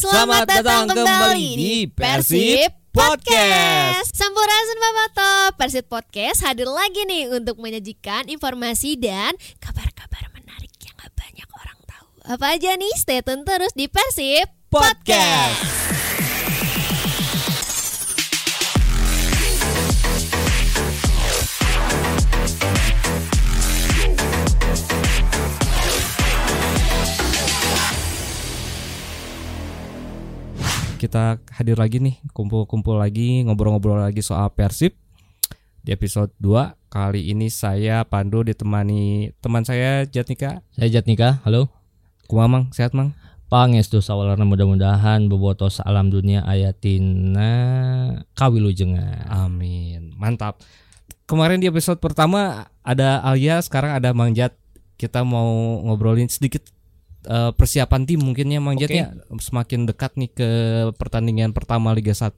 Selamat datang kembali di Persib Podcast. Sampurasun Bapak Persib Podcast hadir lagi nih untuk menyajikan informasi dan kabar-kabar menarik yang gak banyak orang tahu. Apa aja nih? Stay tune terus di Persib Podcast. Kita hadir lagi nih, kumpul-kumpul lagi, ngobrol-ngobrol lagi soal Persib. Di episode 2 kali ini saya Pandu ditemani teman saya Jatnika. Saya Jatnika, halo. Kumamang, sehat Mang? Pangestu sawalarna mudah-mudahan bobotos alam dunia ayatina kawilujengan. Amin. Mantap. Kemarin di episode pertama ada Alia, sekarang ada Mang Jat. Kita mau ngobrolin sedikit uh, persiapan tim mungkinnya Mang Oke. ya semakin dekat nih ke pertandingan pertama Liga 1.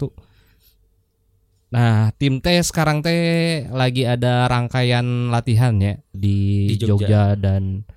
Nah, tim teh sekarang teh lagi ada rangkaian latihan ya di, Di Jogja. Jogja. dan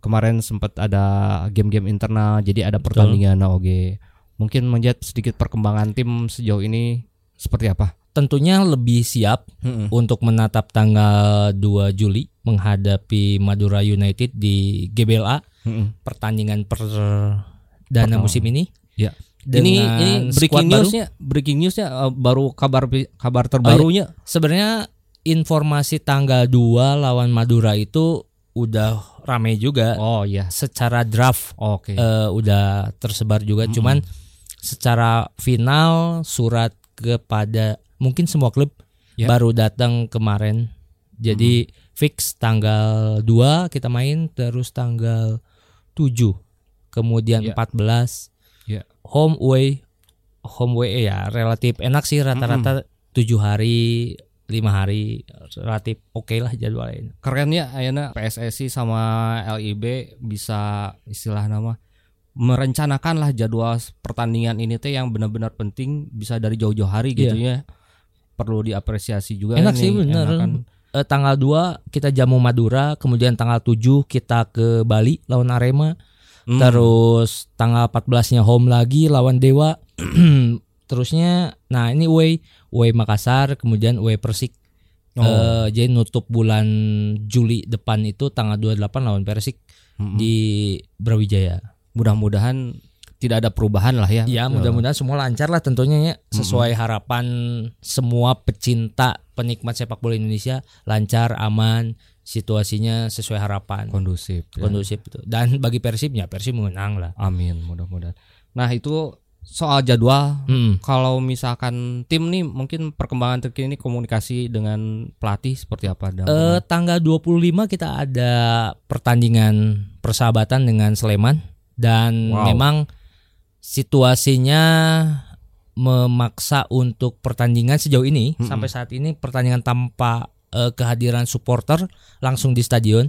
kemarin sempat ada game-game internal jadi ada Betul. pertandingan oke. Mungkin Mang sedikit perkembangan tim sejauh ini seperti apa? Tentunya lebih siap untuk menatap tanggal 2 Juli menghadapi Madura United di GBLA Mm-mm. pertandingan perdana Pertama. musim ini. Ya. Dengan ini ini breaking baru. newsnya breaking newsnya uh, baru kabar kabar terbarunya Sebenarnya informasi tanggal 2 lawan Madura itu udah rame juga. oh iya Secara draft oke eh, udah tersebar juga Mm-mm. cuman secara final surat kepada mungkin semua klub Ya. baru datang kemarin. Jadi fix tanggal 2 kita main terus tanggal 7 kemudian Ya. 14 Ya. home away home away ya relatif enak sih rata-rata 7 hari lima hari relatif oke lah jadwalnya. Keren ya ayana. PSSI sama LIB bisa istilah nama merencanakan lah jadwal pertandingan ini teh yang benar-benar penting bisa dari jauh-jauh hari gitu ya perlu diapresiasi juga Enak sih, bener. enakan. Eh, tanggal 2 kita jamu Madura, kemudian tanggal 7 kita ke Bali lawan Arema, Hmm. terus tanggal 14-nya home lagi lawan Dewa. Terusnya nah ini away, away Makassar, kemudian away Persik. Oh. Eh, jadi nutup bulan Juli depan itu tanggal 28 lawan Persik Mm-mm. di Brawijaya. mudah-mudahan tidak ada perubahan lah ya Ya, mudah-mudahan semua lancar lah tentunya ya sesuai harapan semua pecinta penikmat sepak bola Indonesia lancar, aman, situasinya sesuai harapan. kondusif ya. kondusif itu dan bagi Persibnya Persib menang lah Amin mudah-mudahan. Nah itu soal jadwal. Mm. Kalau misalkan tim nih mungkin perkembangan terkini komunikasi dengan pelatih seperti apa? Dan Eh, tanggal 25 kita ada pertandingan persahabatan dengan Sleman dan Wow. memang situasinya memaksa untuk pertandingan sejauh ini Mm-mm. sampai saat ini pertandingan tanpa eh, kehadiran supporter langsung di stadion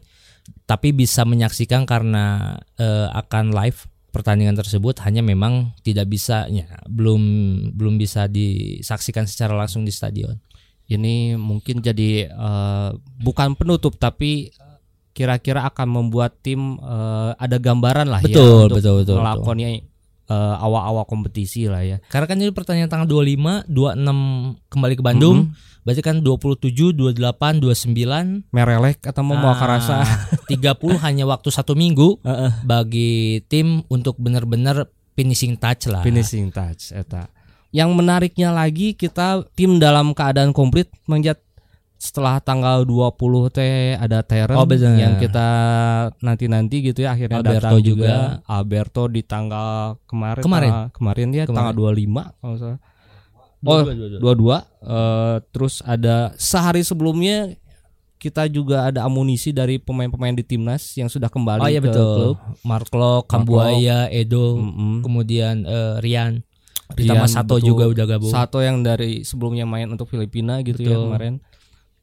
tapi bisa menyaksikan karena eh, akan live pertandingan tersebut hanya memang tidak bisa ya belum belum bisa disaksikan secara langsung di stadion. ini mungkin jadi eh, bukan penutup tapi kira-kira akan membuat tim eh, ada gambaran lah ya Betul, untuk betul, betul, melakukannya eh, awal-awal kompetisi lah ya. Karena kan ini pertandingan tanggal 25, 26 kembali ke Bandung. Berarti kan 27, 28, 29 Merelek atau mau mau karasa. ah, 30 hanya waktu satu minggu Heeh. bagi tim untuk benar-benar finishing touch lah. finishing touch eta. Yang menariknya lagi kita tim dalam keadaan komplit menjat setelah tanggal 20 teh ada Teren Oh, benar. yang kita nanti-nanti gitu ya akhirnya Alberto datang juga. juga. Alberto di tanggal kemarin Kemarin. tanggal- kemarin ya Kemarin. tanggal 25 kalau salah. Oh, dua, dua, dua. 22 eh, terus ada sehari sebelumnya kita juga ada amunisi dari pemain-pemain di timnas yang sudah kembali Oh iya ke betul. klub. Mark Lok, Kambuaya, Edo, Mm-mm. kemudian eh, Rian. Rian, Ditambah Sato betul. juga udah gabung. Sato yang dari sebelumnya main untuk Filipina gitu ya Betul. kemarin.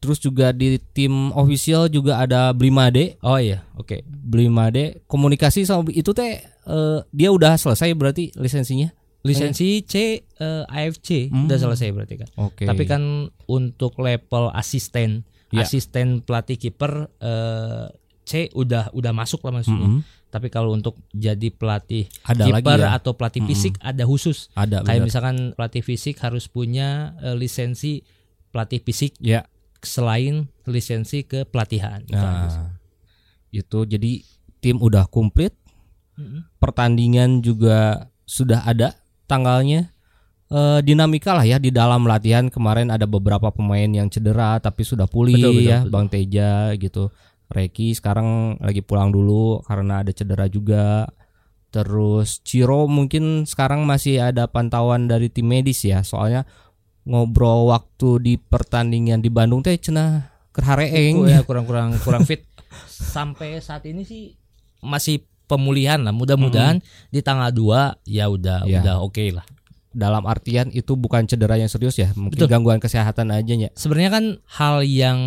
Terus juga di tim official juga ada Blimade. Oh iya, oke. Blimade komunikasi sama itu teh eh, dia udah selesai berarti lisensinya. Lisensi C eh, AFC Hmm. udah selesai berarti kan. Oke. Tapi kan untuk level asisten, Ya. asisten pelatih kiper eh, C udah udah masuk lah maksudnya. Mm-mm. Tapi kalau untuk jadi pelatih kiper ya? atau pelatih Mm-mm. fisik ada khusus. Ada Kayak benar. misalkan pelatih fisik harus punya eh, lisensi pelatih fisik ya. Selain lisensi ke pelatihan. Itu ada sih. Nah, itu jadi tim udah komplit, Mm-mm. pertandingan juga sudah ada tanggalnya. Eh, dinamika lah ya di dalam latihan kemarin ada beberapa pemain yang cedera tapi sudah pulih Betul, betul, ya, betul. Bang Teja gitu. Reki sekarang lagi pulang dulu karena ada cedera juga. Terus Ciro mungkin sekarang masih ada pantauan dari tim medis ya, soalnya ngobrol waktu di pertandingan di Bandung teh cenah kerhareeng. Ya kurang-kurang kurang fit. Sampai saat ini sih masih pemulihan lah. Mudah-mudahan di tanggal 2 ya udah Ya. udah oke lah. dalam artian itu bukan cedera yang serius ya mungkin Betul. gangguan kesehatan aja ya Sebenarnya kan hal yang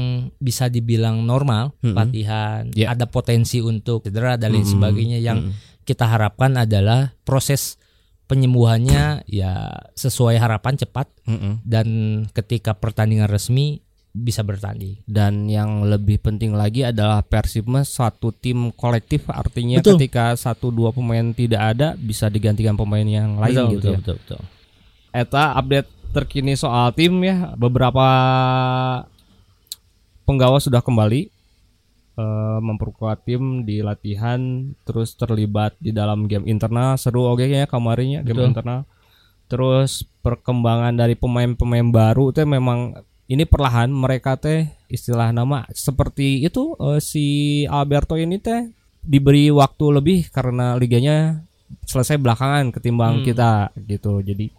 bisa dibilang normal, Mm-mm. latihan, Ya. ada potensi untuk cedera dan lain Mm-mm. sebagainya yang Mm-mm. kita harapkan adalah proses penyembuhannya ya sesuai harapan cepat Mm-mm. dan ketika pertandingan resmi bisa bertanding. dan yang lebih penting lagi adalah Persib mah suatu tim kolektif artinya Betul. ketika satu dua pemain tidak ada bisa digantikan pemain yang lain gitu ya. betul, betul. Eta update terkini soal tim ya beberapa penggawa sudah kembali eh, memperkuat tim di latihan terus terlibat di dalam game internal seru oke ya kemarinnya game Betul. internal terus perkembangan dari pemain-pemain baru teh memang ini perlahan mereka teh istilah nama seperti itu eh, si Alberto ini teh diberi waktu lebih karena liganya selesai belakangan ketimbang Hmm. kita gitu jadi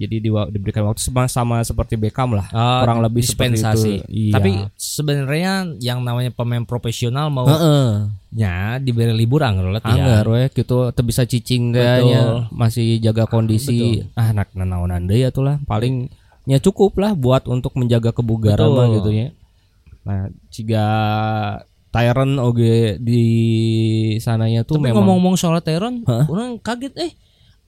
jadi diwa- diberikan waktu sama sama seperti Beckham lah Ah, kurang lebih seperti dispensasi. itu. Iya. Tapi sebenarnya yang namanya pemain profesional mau Heeh. nya diberi libur anggar latihan. Anggar we gitu teu bisa cicing kayaknya masih jaga kondisi ah anak nanaonan deui atuh lah paling cukup lah buat untuk menjaga kebugaran mah gitu ya. Nah, jika Tyron oge di sananya tuh Tapi memang ngomong-ngomong soal Tyron, Hah? orang kaget eh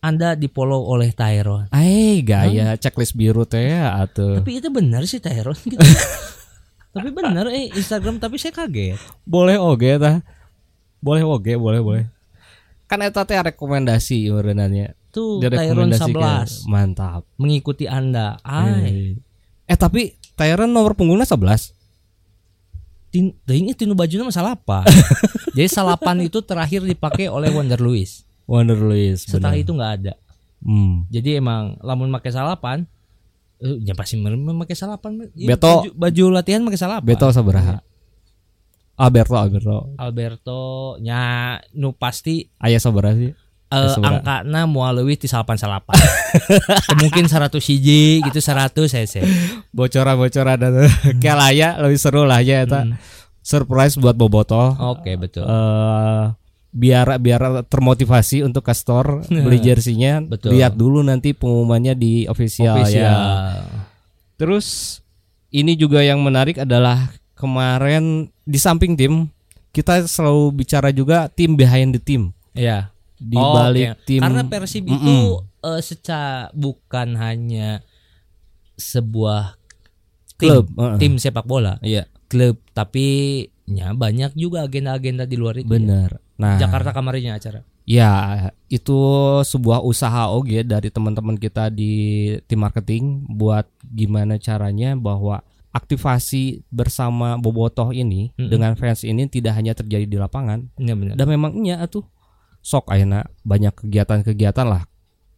Anda di follow oleh Tyron. Eh gaya checklist biru teh ya atuh. Tapi itu benar sih Tyron gitu. tapi benar eh Instagram tapi saya kaget. boleh oge tah boleh oge boleh boleh kan eta teh rekomendasi berenanya Tuh Tyron 11 mantap mengikuti Anda. Ay. eh tapi Tyron nomor punggungnya 11 Tin, teuing tinu bajunya masalah apa? Jadi salapan itu terakhir dipakai oleh Wonder Lewis. Wonder Lewis Setelah benar. itu nggak ada. hmm. Jadi emang lamun pakai salapan eh ya pasti memakai salapan. Ya, Beto. baju, baju latihan pakai salapan. Beto sabaraha Alberto Alberto Alberto nya nu pasti ayah sabaraha sih eh, Sabaraha. angkana moal leuwih ti salapan salapan. mungkin 100 hiji gitu 100 hese. bocoran-bocoran dan kayak laya lebih seru lah ya eta Hmm. surprise buat Boboto Oke betul. eh biar biar termotivasi untuk ke store beli jersinya Betul. lihat dulu nanti pengumumannya di official, Official. ya terus ini juga yang menarik adalah kemarin di samping tim kita selalu bicara juga tim behind the team Ya. di Oh, balik oke. tim Karena Persib Mm-mm. itu eh, secara bukan hanya sebuah tim, Klub, uh-uh. tim sepak bola, iya klub, tapi ya banyak juga agenda-agenda di luar itu. ya. Nah Jakarta kemarinnya acara. Ya, itu sebuah usaha oke dari teman-teman kita di tim marketing buat gimana caranya bahwa aktivasi bersama Bobotoh ini Mm-mm. dengan fans ini tidak hanya terjadi di lapangan Iya benar. dan memang iya atuh sok ayeuna banyak kegiatan-kegiatan lah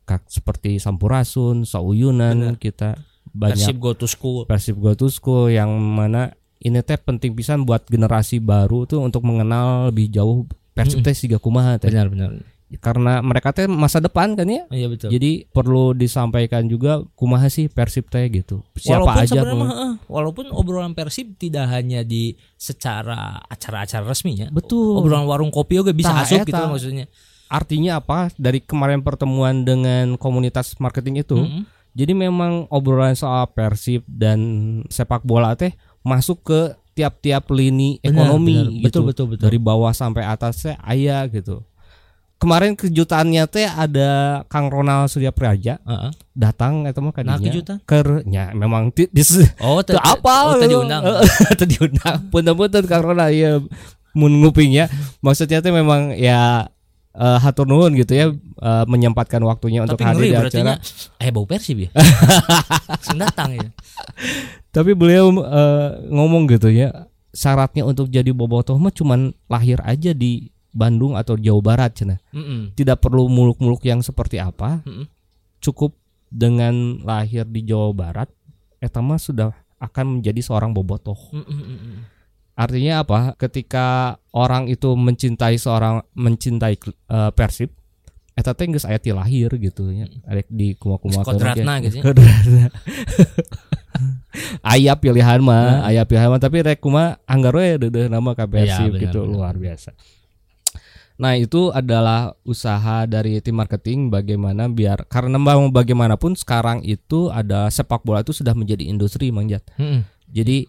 kak seperti Sampurasun, Sauyunan Benar. kita banyak Persib go to school. Persib Go to School yang mana ini teh penting pisan buat generasi baru tuh untuk mengenal lebih jauh Persib teh siga kumaha teh Benar benar. karena mereka teh masa depan kan ya Iya betul. jadi perlu disampaikan juga kumaha sih Persib teh gitu siapa walaupun aja mah, eh, walaupun obrolan Persib tidak hanya di secara acara-acara resminya. betul Obrolan warung kopi juga bisa masuk eta. gitu maksudnya. artinya apa dari kemarin pertemuan dengan komunitas marketing itu Mm-mm. jadi memang obrolan soal Persib dan sepak bola teh masuk ke tiap-tiap lini Benar, ekonomi benar. gitu Betul betul betul. dari bawah sampai atasnya ayah gitu kemarin kejutannya teh ada Kang Ronald Surya Praja Heeh. datang itu mah Nah, kadinya kejutan. kernya memang dis Oh, Teu apa oh, teu diundang. Teu diundang punten-punten Kang Ronald ya mun ngupingnya maksudnya tuh memang ya eh, hatur nuhun gitu ya eh, menyempatkan waktunya untuk Tapi hadir ngeri di acara. eh bau persib ya. Datang ya. Tapi beliau eh, ngomong gitu ya, syaratnya untuk jadi bobotoh mah cuman lahir aja di Bandung atau Jawa Barat cenah. Mm-mm. Tidak perlu muluk-muluk yang seperti apa, Mm-mm. cukup dengan lahir di Jawa Barat eta mah sudah akan menjadi seorang bobotoh. Mm-mm. Artinya apa? Ketika orang itu mencintai seorang mencintai eh, Persib, eta teh geus aya ti lahir gitu ya. Arek di kumaha-kumaha Kodratna gitu ya. Kodratna. aya pilihan mah, aya pilihan mah tapi rek kumaha anggar we deudeuh nama ka Persib Iya, benar, gitu benar. luar biasa. Nah itu adalah usaha dari tim marketing bagaimana biar karena mau bagaimanapun sekarang itu ada sepak bola itu sudah menjadi industri manjat. Mm-mm. Jadi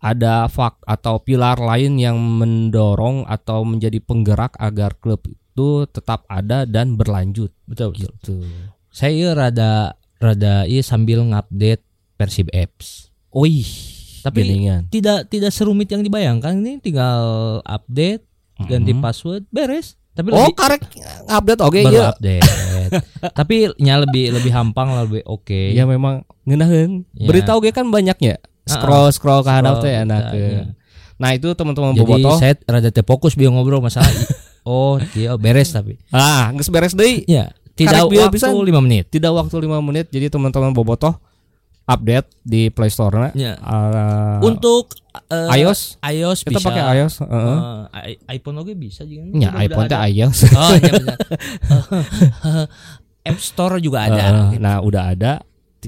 ada fak atau pilar lain yang mendorong atau menjadi penggerak agar klub itu tetap ada dan berlanjut. Betul, betul. Gitu. Saya ieu rada rada ieu sambil ngupdate Persib apps. Wih, Tapi geningan. tidak tidak serumit yang dibayangkan ini tinggal update ganti Mhm. password beres tapi Oh, lebih karek update oke baru ya. update tapi nya lebih lebih hampang lah lebih oke Ya memang ngeunaheun. Ya. Berita oke kan banyaknya. Scroll scroll ke handap teh enak. bisa, ya. Nah, itu teman-teman jadi bobotoh. saya rada fokus biar ngobrol masalah oh dia beres tapi Ah, geus beres deui. ya tidak Karek waktu. 5 menit Tidak waktu 5 menit. Jadi teman-teman bobotoh update di Play Store-na. Ya. Ah, untuk eh, iOS iOS kita bisa pakai iOS. Eh, i- iPhone oke bisa juga Ya, Udah- iPhone teh iOS. oh iya benar App Store juga ada Heeh, Nah, udah ada.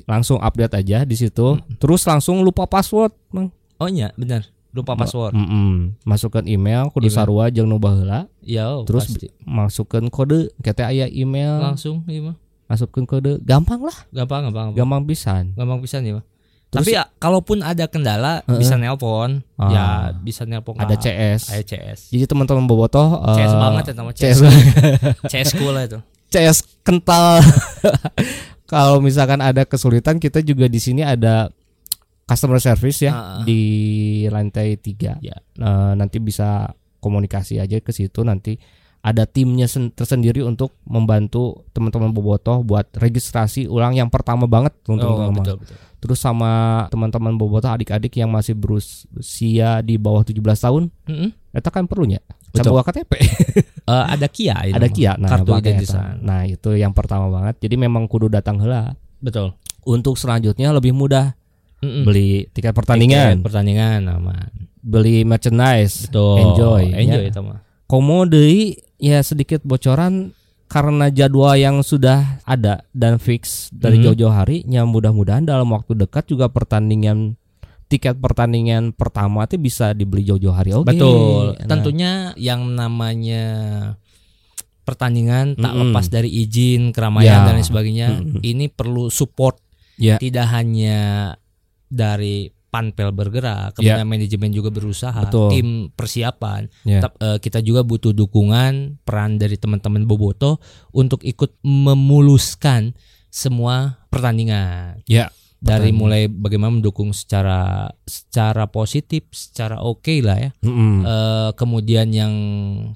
Langsung update aja di situ. Hmm. Terus langsung lupa password, Mang. oh iya benar lupa password Mm-mm. Masukkan email kudu Email. sarua jeung nu baheula. ya Terus pasti. masukkan kode. Kita aya email. langsung iya. Masukkan kode. Gampang lah, gampang gampang gampang, gampang pisan. gampang pisan ya. Terus- tapi ya, kalaupun ada kendala Heeh. bisa nelpon Ah. ya bisa nelpon Ada ke CS. ada CS Jadi teman-teman bobotoh eh, CS banget ya nama CS CS CS cool lah itu CS kental. Kalau misalkan ada kesulitan kita juga di sini ada customer service ya ah. di lantai tiga. Ya. Eh, nanti bisa komunikasi aja ke situ nanti ada timnya sen- tersendiri untuk membantu teman-teman bobotoh buat registrasi ulang yang pertama banget untuk oh, teman-teman. betul betul Terus sama teman-teman bobotoh adik-adik yang masih berusia di bawah 17 tahun, Mm-mm. itu kan perlunya. Coba KTP. Eh, ada Kia itu ada. Kia. Nah kartu identitas nah itu yang pertama banget. Jadi memang kudu datang heula. Betul. Untuk selanjutnya lebih mudah. Mm-mm. beli tiket pertandingan. Tiket pertandingan aman. Beli merchandise. Betul. Enjoy enjoy ya. itu mah. Komo deui, ya sedikit bocoran. Karena jadwal yang sudah ada dan fix dari Mhm. jauh-jauh hari ya mudah-mudahan dalam waktu dekat juga pertandingan tiket pertandingan pertama itu bisa dibeli jauh-jauh hari oke Betul. Nah, Tentunya yang namanya pertandingan tak Mm-mm. lepas dari izin keramaian Ya. dan lain sebagainya. Mm-mm. Ini perlu support Ya. tidak hanya dari panpel bergerak, Ya. kemudian manajemen juga berusaha, Betul. tim persiapan. Ya. Tep- eh, kita juga butuh dukungan peran dari teman-teman Boboto untuk ikut memuluskan semua pertandingan ya dari mulai bagaimana mendukung secara secara positif, secara oke lah ya. Mm-mm. Eh, kemudian yang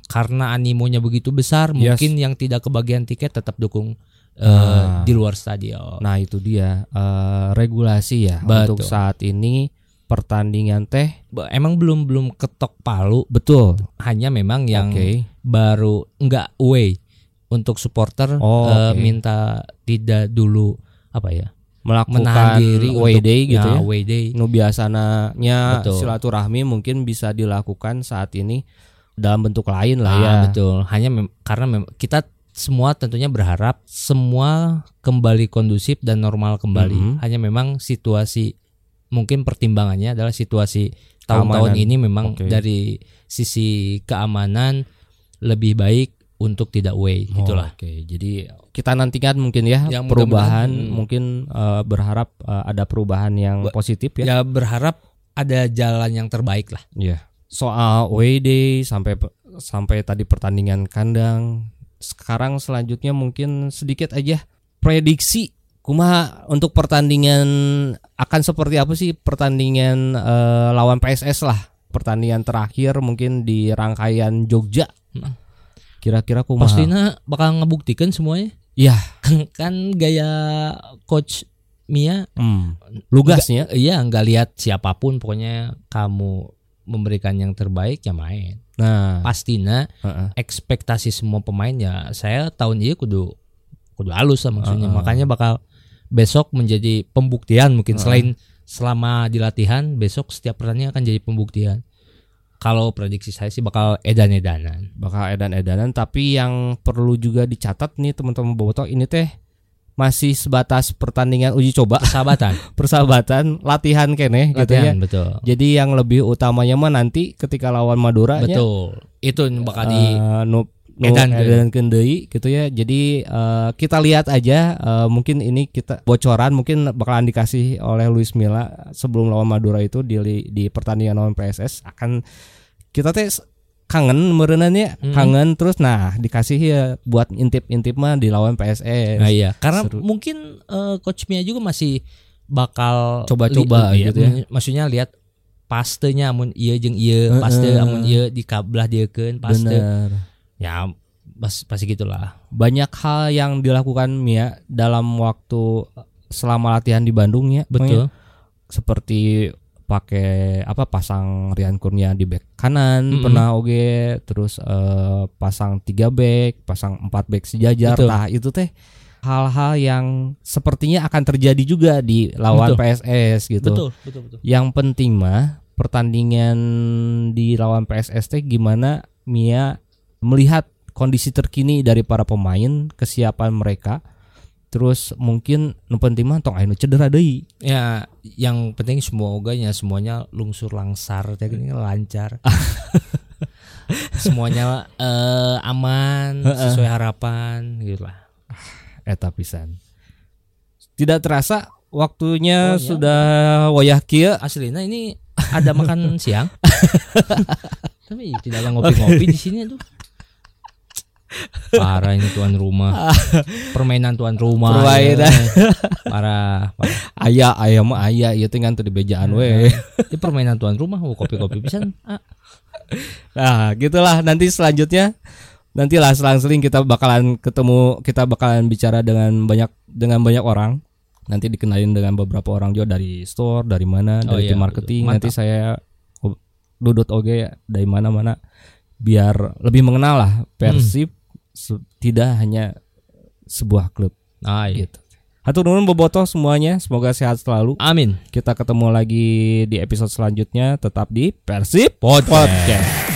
karena animonya begitu besar, Yes. mungkin yang tidak kebagian tiket tetap dukung eh, Ah. di luar stadion. Nah itu dia eh, regulasi ya Betul. untuk saat ini pertandingan teh Emang belum belum ketok palu, betul. hanya memang yang Oke. baru enggak away untuk supporter Oh, eh, oke. minta tidak dulu apa ya melakukan menahan diri away untuk- day gitu ya. away day. Nu biasanya Betul. silaturahmi mungkin bisa dilakukan saat ini dalam bentuk lain lah ya. Ah, betul. Hanya mem- karena mem- kita semua tentunya berharap semua kembali kondusif dan normal kembali. Mhm. Hanya memang situasi mungkin pertimbangannya adalah situasi tahun-tahun ini memang Oke. dari sisi keamanan lebih baik untuk tidak way Oh, gitulah. Oke, jadi kita nantikan mungkin ya Yang perubahan, mudah-mudahan, hmm. mungkin eh, berharap eh, ada perubahan yang Ba- positif ya. Ya berharap ada jalan yang terbaik lah. Iya. Soal away day sampai sampai tadi pertandingan kandang. Sekarang selanjutnya mungkin sedikit aja prediksi kumaha untuk pertandingan akan seperti apa sih pertandingan eh, lawan PSS lah pertandingan terakhir mungkin di rangkaian Jogja. Hmm. Kira-kira kumaha? Pastinya bakal ngebuktikan semuanya. Iya. Kan, kan gaya coach Mia Hmm. Lugasnya. iya nggak lihat siapa pun pokoknya kamu memberikan yang terbaik ya main. Nah, Pastinya heeh. ekspektasi semua pemain ya saya tahun ini kudu kudu halus lah maksudnya. Heeh. Makanya bakal besok menjadi pembuktian mungkin Heeh. selain selama di latihan besok setiap pertandingan akan jadi pembuktian. Kalau prediksi saya sih bakal edan-edanan. bakal edan-edanan tapi yang perlu juga dicatat nih teman-teman bobotoh ini teh masih sebatas pertandingan uji coba Persahabatan, persahabatan latihan kene gitu ya latihan betul. jadi yang lebih utamanya mah nanti ketika lawan Madura Betul. Itu bakal di eh, nu, nu edan edan kendei gitu ya jadi eh, kita lihat aja eh, mungkin ini kita bocoran mungkin bakalan dikasih oleh Luis Milla sebelum lawan Madura itu di di pertandingan lawan PSS akan kita teh kangen merenannya Mhm. kangen terus nah dikasih ya buat intip-intip mah di lawan PSS Nah, iya, karena Seru. mungkin eh, coach Mia juga masih bakal Coba-coba li- iya, gitu ya. mm, Maksudnya lihat pastenya amun iya jeung iya, paste amun iya dikabelah diekeun paste. bener Ya pas pasti gitulah. banyak hal yang dilakukan Mia dalam waktu selama latihan di Bandung ya Betul. seperti pakai apa pasang Rian Kurnia di back kanan Mm-mm. pernah oge terus eh, pasang tiga back pasang empat back sejajar Betul. nah itu teh hal-hal yang sepertinya akan terjadi juga di lawan Betul. PSS gitu Betul, betul, betul. yang penting mah pertandingan di lawan PSS teh gimana Mia melihat kondisi terkini dari para pemain kesiapan mereka terus mungkin nu penting mah tong cedera deui Ya, yang penting semua oganya semuanya lungsur langsar, gini lancar. semuanya eh, aman, sesuai harapan gitu lah. eta pisan. Tidak terasa waktunya Oh, iya. sudah wayah kieu. Aslinya ini ada makan siang. Tapi tidak ada ngopi-ngopi di sini tuh. Parah ini tuan rumah. Permainan tuan rumah. Permainan. ya. Parah, parah. Aya aya mah aya ieu teh ngan teu di bejaan we. Ini permainan tuan rumah kopi-kopi pisan. Ah, Nah, gitulah nanti selanjutnya nantilah selang-seling kita bakalan ketemu kita bakalan bicara dengan banyak dengan banyak orang. Nanti dikenalin dengan beberapa orang juga dari store, dari mana, Oh dari iya, tim marketing. betul. Nanti saya dudut oge dari mana-mana biar lebih mengenal lah Persib tidak hanya sebuah klub ah, iya. gitu. Hatur nuhun bobotoh semuanya, semoga sehat selalu. Amin. Kita ketemu lagi di episode selanjutnya tetap di Persib Podcast. Podcast.